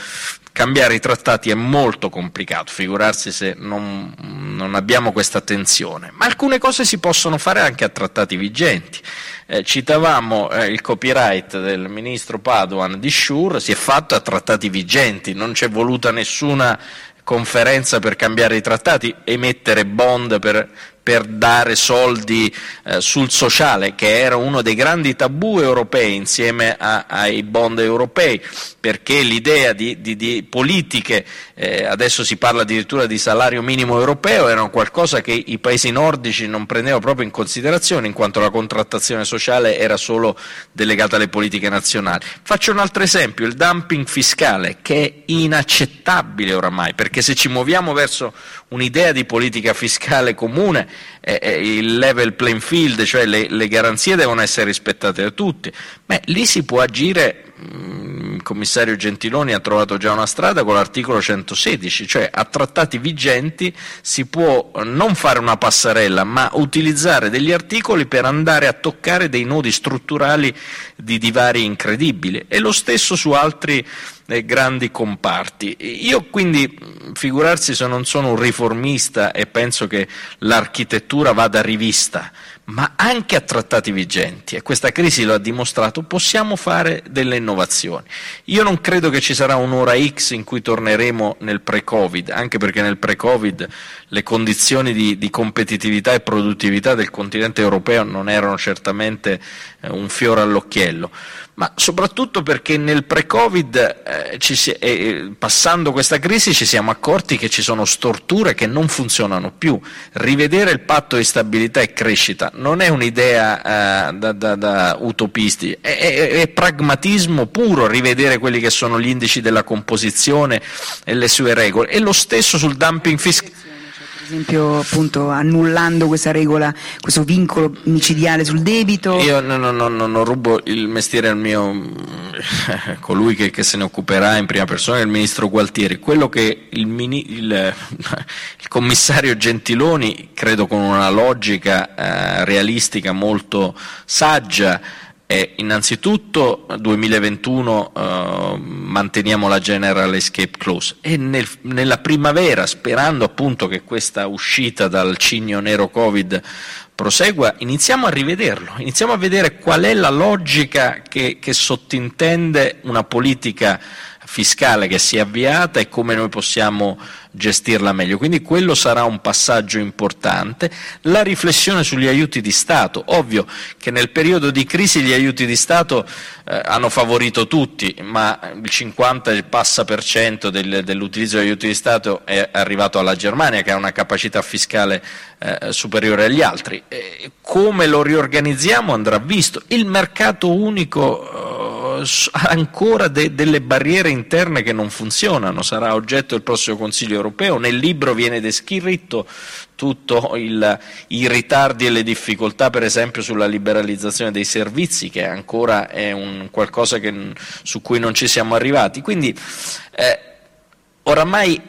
cambiare i trattati è molto complicato, figurarsi se non, non abbiamo questa attenzione, ma alcune cose si possono fare anche a trattati vigenti. Eh, citavamo eh, il copyright del ministro Paduan di Shure, si è fatto a trattati vigenti, non c'è voluta nessuna conferenza per cambiare i trattati, emettere bond per per dare soldi eh, sul sociale, che era uno dei grandi tabù europei insieme a, ai bond europei, perché l'idea di, di, di politiche, eh, adesso si parla addirittura di salario minimo europeo, era qualcosa che i paesi nordici non prendevano proprio in considerazione, in quanto la contrattazione sociale era solo delegata alle politiche nazionali. Faccio un altro esempio, il dumping fiscale, che è inaccettabile oramai, perché se ci muoviamo verso un'idea di politica fiscale comune, eh, eh, il level playing field, cioè le, le, garanzie devono essere rispettate da tutti. Beh, lì si può agire, il commissario Gentiloni ha trovato già una strada con l'articolo 116, cioè a trattati vigenti si può non fare una passarella, ma utilizzare degli articoli per andare a toccare dei nodi strutturali di divari incredibili. E lo stesso su altri eh, grandi comparti. Io quindi, figurarsi se non sono un riformista e penso che l'architettura vada rivista, ma anche a trattati vigenti, e questa crisi lo ha dimostrato, possiamo fare delle innovazioni. Io non credo che ci sarà un'ora X in cui torneremo nel pre-Covid, anche perché nel pre-Covid le condizioni di, di competitività e produttività del continente europeo non erano certamente eh, un fiore all'occhiello ma soprattutto perché nel pre-Covid, eh, si, eh, passando questa crisi, ci siamo accorti che ci sono storture che non funzionano più. Rivedere il patto di stabilità e crescita non è un'idea eh, da, da, da, utopisti, è, è, è, pragmatismo puro rivedere quelli che sono gli indici della composizione e le sue regole. E lo stesso sul dumping fiscale esempio appunto annullando questa regola, questo vincolo micidiale sul debito? Io non, non, non, non rubo il mestiere al mio, colui che, che, se ne occuperà in prima persona, il ministro Gualtieri. Quello che il, mini, il, il commissario Gentiloni, credo con una logica eh, realistica molto saggia, è innanzitutto 2021 eh, manteniamo la General Escape Clause. E nel, nella primavera, sperando appunto che questa uscita dal cigno nero Covid prosegua, iniziamo a rivederlo, iniziamo a vedere qual è la logica che, che sottintende una politica fiscale che si è avviata e come noi possiamo gestirla meglio. Quindi quello sarà un passaggio importante. La riflessione sugli aiuti di Stato. Ovvio che nel periodo di crisi gli aiuti di Stato eh, hanno favorito tutti, ma il 50 e passa per cento del, dell'utilizzo degli aiuti di Stato è arrivato alla Germania che ha una capacità fiscale eh, superiore agli altri. E come lo riorganizziamo andrà visto. Il mercato unico ancora de, delle barriere interne che non funzionano, sarà oggetto del prossimo Consiglio europeo. Nel libro viene descritto tutti i ritardi e le difficoltà, per esempio sulla liberalizzazione dei servizi, che ancora è un qualcosa che, su cui non ci siamo arrivati. Quindi eh, oramai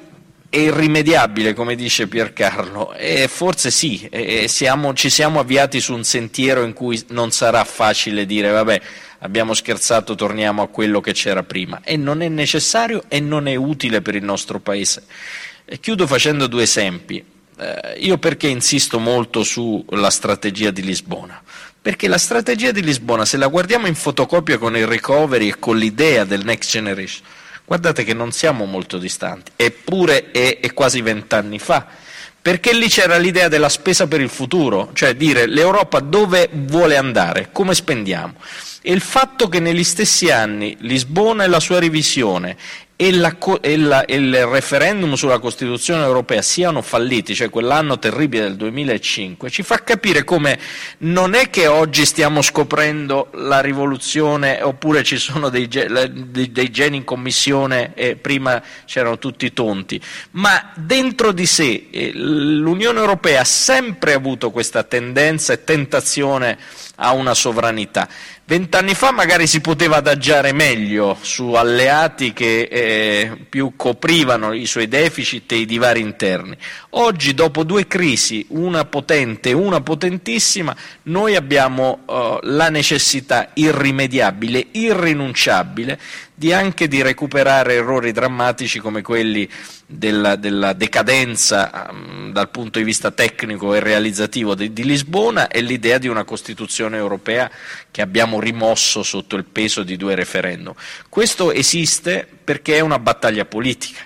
è irrimediabile, come dice Piercarlo, e forse sì, e siamo, ci siamo avviati su un sentiero in cui non sarà facile dire vabbè abbiamo scherzato, torniamo a quello che c'era prima. E non è necessario e non è utile per il nostro Paese. E chiudo facendo due esempi. Eh, io perché insisto molto sulla strategia di Lisbona? Perché la strategia di Lisbona, se la guardiamo in fotocopia con il recovery e con l'idea del next generation, guardate che non siamo molto distanti, eppure è, è quasi vent'anni fa perché lì c'era l'idea della spesa per il futuro, cioè dire l'Europa dove vuole andare, come spendiamo. E il fatto che negli stessi anni Lisbona e la sua revisione e, la, e, la, e, il referendum sulla Costituzione europea siano falliti, cioè quell'anno terribile del 2005, ci fa capire come non è che oggi stiamo scoprendo la rivoluzione oppure ci sono dei, dei, geni in commissione e prima c'erano tutti tonti, ma dentro di sé eh, l'Unione Europea ha sempre avuto questa tendenza e tentazione a una sovranità. Vent'anni fa magari si poteva adagiare meglio su alleati che eh, più coprivano i suoi deficit e i divari interni. Oggi, dopo due crisi, una potente e una potentissima, noi abbiamo eh, la necessità irrimediabile, irrinunciabile, di anche di recuperare errori drammatici come quelli della, della decadenza um, dal punto di vista tecnico e realizzativo di, di, Lisbona e l'idea di una Costituzione europea che abbiamo rimosso sotto il peso di due referendum. Questo esiste perché è una battaglia politica.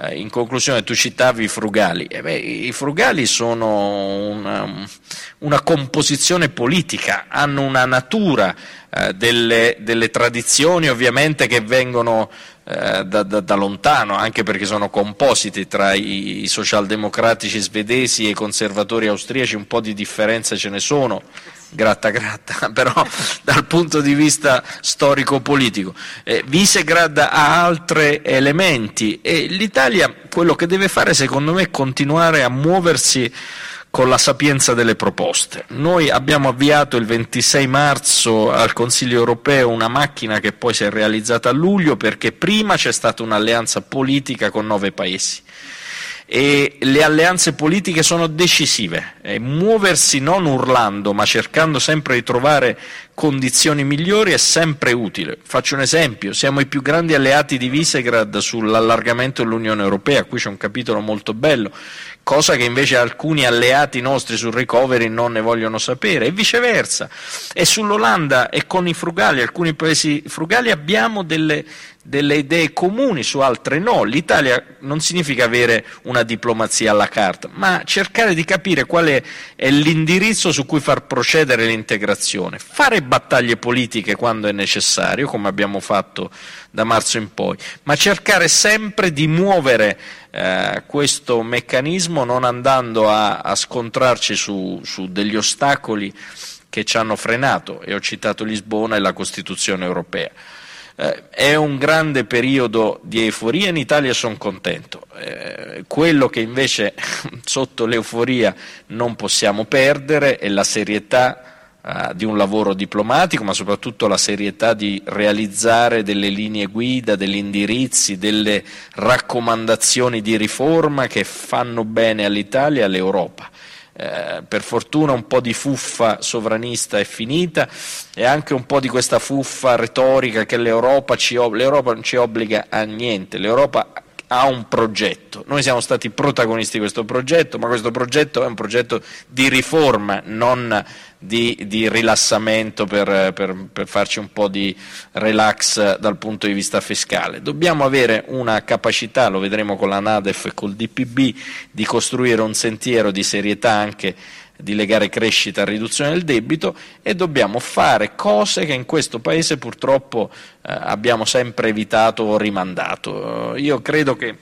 Eh, in conclusione, tu citavi i frugali. Eh beh, I frugali sono una, una, composizione politica, hanno una natura, eh, delle, delle, tradizioni ovviamente che vengono eh, da, da, da, lontano, anche perché sono compositi tra i, i socialdemocratici svedesi e i conservatori austriaci, un po' di differenze ce ne sono gratta gratta, però dal punto di vista storico-politico. Eh, Visegrad ha altri elementi e l'Italia quello che deve fare secondo me è continuare a muoversi con la sapienza delle proposte. Noi abbiamo avviato il 26 marzo al Consiglio europeo una macchina che poi si è realizzata a luglio perché prima c'è stata un'alleanza politica con nove paesi e le alleanze politiche sono decisive. E muoversi non urlando, ma cercando sempre di trovare condizioni migliori è sempre utile. Faccio un esempio, siamo i più grandi alleati di Visegrad sull'allargamento dell'Unione Europea, qui c'è un capitolo molto bello, cosa che invece alcuni alleati nostri sul recovery non ne vogliono sapere, e viceversa. E sull'Olanda e con i frugali, alcuni paesi frugali abbiamo delle, delle idee comuni, su altre no. L'Italia non significa avere una diplomazia alla carta, ma cercare di capire qual è, l'indirizzo su cui far procedere l'integrazione, fare battaglie politiche quando è necessario, come abbiamo fatto da marzo in poi, ma cercare sempre di muovere eh, questo meccanismo non andando a, a scontrarci su, su degli ostacoli che ci hanno frenato, e ho citato Lisbona e la Costituzione europea. Eh, è un grande periodo di euforia, in Italia sono contento. Eh, quello che invece sotto l'euforia non possiamo perdere è la serietà eh, di un lavoro diplomatico, ma soprattutto la serietà di realizzare delle linee guida, degli indirizzi, delle raccomandazioni di riforma che fanno bene all'Italia e all'Europa. Eh, per fortuna un po' di fuffa sovranista è finita e anche un po' di questa fuffa retorica che l'Europa, ci, l'Europa non ci obbliga a niente, l'Europa ha un progetto. Noi siamo stati protagonisti di questo progetto, ma questo progetto è un progetto di riforma, non di, di rilassamento per, per, per, farci un po' di relax dal punto di vista fiscale. Dobbiamo avere una capacità, lo vedremo con la Nadef e col DPB, di costruire un sentiero di serietà anche di legare crescita a riduzione del debito e dobbiamo fare cose che in questo Paese purtroppo eh, abbiamo sempre evitato o rimandato. io credo che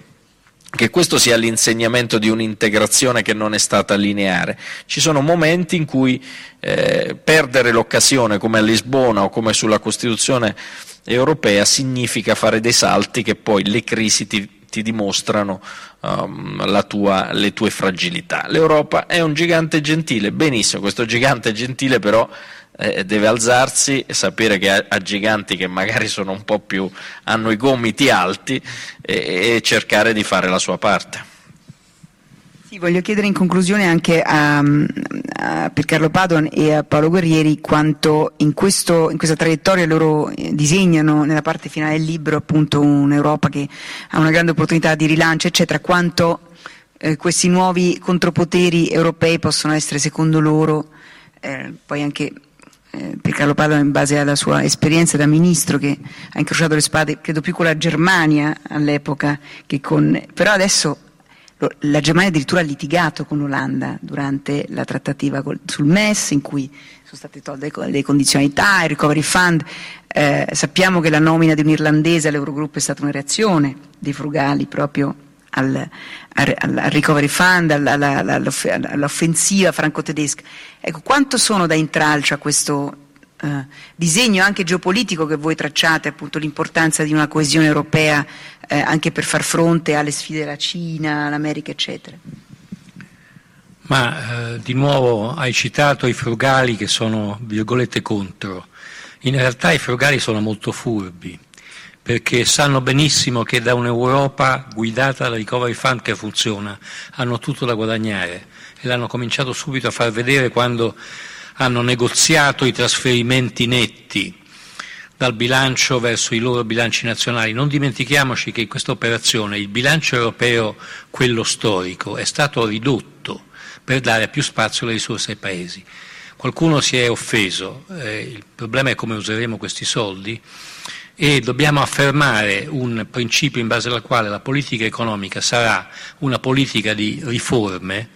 che questo sia l'insegnamento di un'integrazione che non è stata lineare. Ci sono momenti in cui eh, perdere l'occasione, come a Lisbona o come sulla Costituzione europea, significa fare dei salti che poi le crisi ti, ti dimostrano um, tua, le tue fragilità. L'Europa è un gigante gentile, benissimo, questo gigante gentile però eh, deve alzarsi e sapere che ha, ha, giganti che magari sono un po' più, hanno i gomiti alti e, e cercare di fare la sua parte. Sì, voglio chiedere in conclusione anche a, a Piercarlo Padon e a Paolo Guerrieri quanto in, questo, in, questa traiettoria loro eh, disegnano nella parte finale del libro appunto un'Europa che ha una grande opportunità di rilancio, eccetera, quanto eh, questi nuovi contropoteri europei possono essere secondo loro eh, poi anche eh, per Carlo Paolo in base alla sua esperienza da ministro che ha incrociato le spade credo più con la Germania all'epoca che con però adesso la Germania addirittura ha litigato con l'Olanda durante la trattativa sul MES in cui sono state tolte le condizionalità, il recovery fund. Eh, sappiamo che la nomina di un irlandese all'Eurogruppo è stata una reazione dei frugali proprio al, al, al recovery fund, all'offensiva franco-tedesca. Ecco, quanto sono da intralcio a questo eh, disegno anche geopolitico che voi tracciate, appunto l'importanza di una coesione europea eh, anche per far fronte alle sfide della Cina, l'America, eccetera? Ma eh, di nuovo hai citato i frugali che sono, virgolette, contro. In realtà i frugali sono molto furbi, perché sanno benissimo che da un'Europa guidata dal recovery fund che funziona hanno tutto da guadagnare e l'hanno cominciato subito a far vedere quando hanno negoziato i trasferimenti netti dal bilancio verso i loro bilanci nazionali. Non dimentichiamoci che in questa operazione il bilancio europeo, quello storico, è stato ridotto per dare più spazio alle risorse ai paesi. Qualcuno si è offeso, eh, il problema è come useremo questi soldi e dobbiamo affermare un principio in base al quale la politica economica sarà una politica di riforme,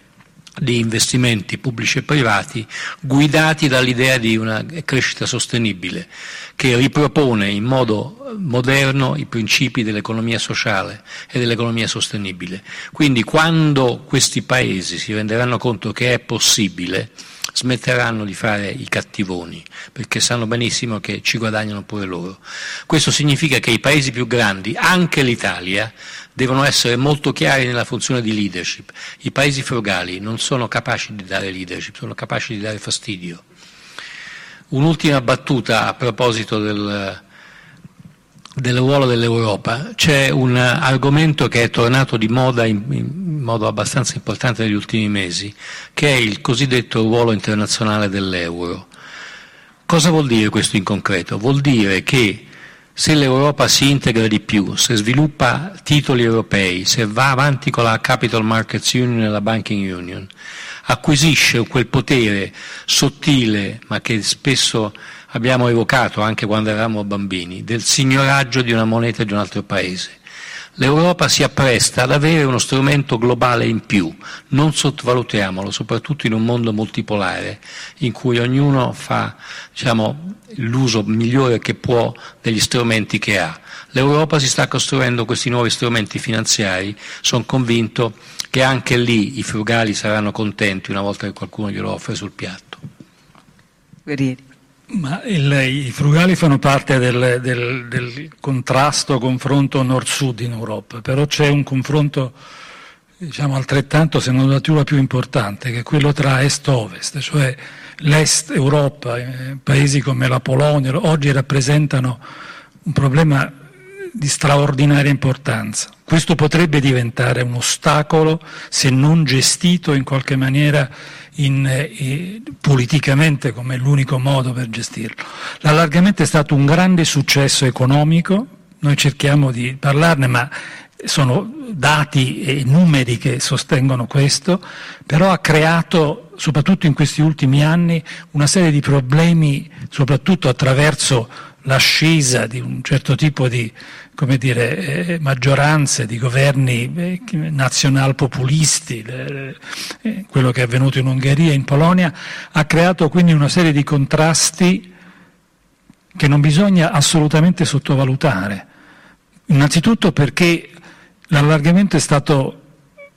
di investimenti pubblici e privati, guidati dall'idea di una crescita sostenibile, che ripropone in modo moderno i principi dell'economia sociale e dell'economia sostenibile. Quindi quando questi paesi si renderanno conto che è possibile, smetteranno di fare i cattivoni, perché sanno benissimo che ci guadagnano pure loro. Questo significa che i paesi più grandi, anche l'Italia, devono essere molto chiari nella funzione di leadership. I paesi frugali non sono capaci di dare leadership, sono capaci di dare fastidio. Un'ultima battuta a proposito del, del ruolo dell'Europa. C'è un argomento che è tornato di moda in, in, modo abbastanza importante negli ultimi mesi, che è il cosiddetto ruolo internazionale dell'euro. Cosa vuol dire questo in concreto? Vuol dire che se l'Europa si integra di più, se sviluppa titoli europei, se va avanti con la Capital Markets Union e la Banking Union, acquisisce quel potere sottile ma che spesso abbiamo evocato anche quando eravamo bambini, del signoraggio di una moneta di un altro paese. L'Europa si appresta ad avere uno strumento globale in più, non sottovalutiamolo, soprattutto in un mondo multipolare in cui ognuno fa diciamo, l'uso migliore che può degli strumenti che ha. L'Europa si sta costruendo questi nuovi strumenti finanziari, sono convinto che anche lì i frugali saranno contenti una volta che qualcuno glielo offre sul piatto. Guerrieri. Ma il, i frugali fanno parte del, del, del contrasto, confronto nord-sud in Europa, però c'è un confronto diciamo altrettanto se non addirittura più importante, che è quello tra est-ovest, cioè l'est Europa, eh, paesi come la Polonia, oggi rappresentano un problema di straordinaria importanza. Questo potrebbe diventare un ostacolo se non gestito in qualche maniera in, eh, politicamente come l'unico modo per gestirlo. L'allargamento è stato un grande successo economico, noi cerchiamo di parlarne, ma sono dati e numeri che sostengono questo, però ha creato, soprattutto in questi ultimi anni, una serie di problemi, soprattutto attraverso l'ascesa di un certo tipo di dire, eh, maggioranze, di governi eh, nazionalpopulisti, eh, quello che è avvenuto in Ungheria e in Polonia, ha creato quindi una serie di contrasti che non bisogna assolutamente sottovalutare. Innanzitutto perché l'allargamento è stato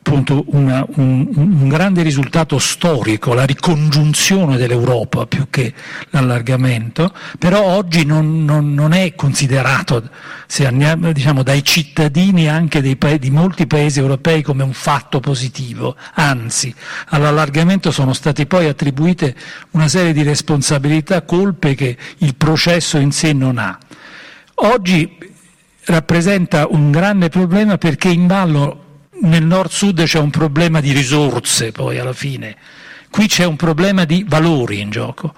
appunto una, un, un, grande risultato storico, la ricongiunzione dell'Europa più che l'allargamento, però oggi non, non, non è considerato andiamo, diciamo, dai cittadini anche pa- di molti paesi europei come un fatto positivo, anzi all'allargamento sono state poi attribuite una serie di responsabilità, colpe che il processo in sé non ha. Oggi rappresenta un grande problema perché in ballo nel nord-sud c'è un problema di risorse poi alla fine, qui c'è un problema di valori in gioco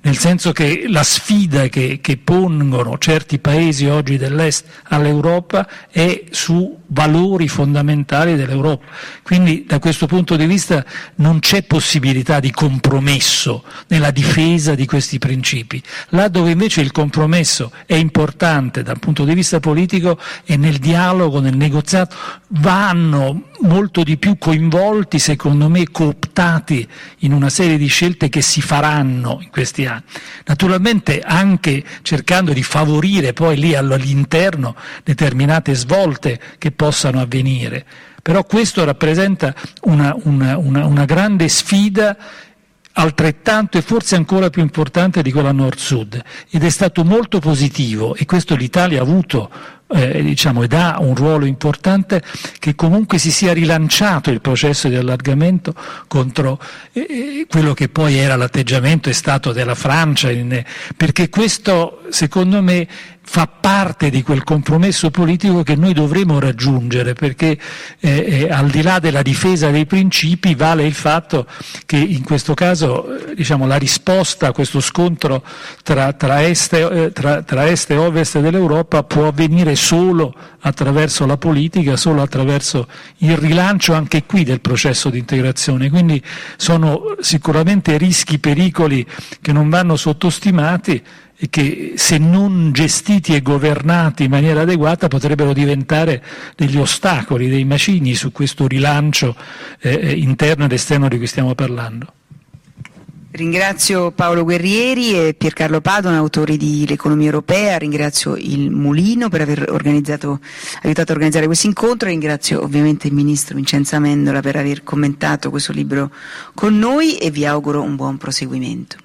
nel senso che la sfida che, che, pongono certi paesi oggi dell'Est all'Europa è su valori fondamentali dell'Europa. Quindi da questo punto di vista non c'è possibilità di compromesso nella difesa di questi principi. Là dove invece il compromesso è importante dal punto di vista politico e nel dialogo, nel negoziato, vanno molto di più coinvolti, secondo me, cooptati in una serie di scelte che si faranno in questi anni. Naturalmente anche cercando di favorire poi lì all'interno determinate svolte che possano avvenire. Però questo rappresenta una, una, una, una grande sfida altrettanto e forse ancora più importante di quella nord-sud ed è stato molto positivo e questo l'Italia ha avuto eh, diciamo, ed ha un ruolo importante che comunque si sia rilanciato il processo di allargamento contro eh, quello che poi era l'atteggiamento e stato della Francia, in, perché questo secondo me fa parte di quel compromesso politico che noi dovremo raggiungere, perché eh, eh, al di là della difesa dei principi vale il fatto che in questo caso eh, diciamo, la risposta a questo scontro tra, tra, est, eh, tra, tra est e ovest dell'Europa può avvenire solo attraverso la politica, solo attraverso il rilancio anche qui del processo di integrazione. Quindi sono sicuramente rischi, pericoli che non vanno sottostimati che se non gestiti e governati in maniera adeguata potrebbero diventare degli ostacoli, dei macigni su questo rilancio eh, eh, interno ed esterno di cui stiamo parlando. Ringrazio Paolo Guerrieri e Piercarlo Padona, autori di L'economia europea, ringrazio il Mulino per aver aiutato a organizzare questo incontro, ringrazio ovviamente il Ministro Vincenza Mendola per aver commentato questo libro con noi e vi auguro un buon proseguimento.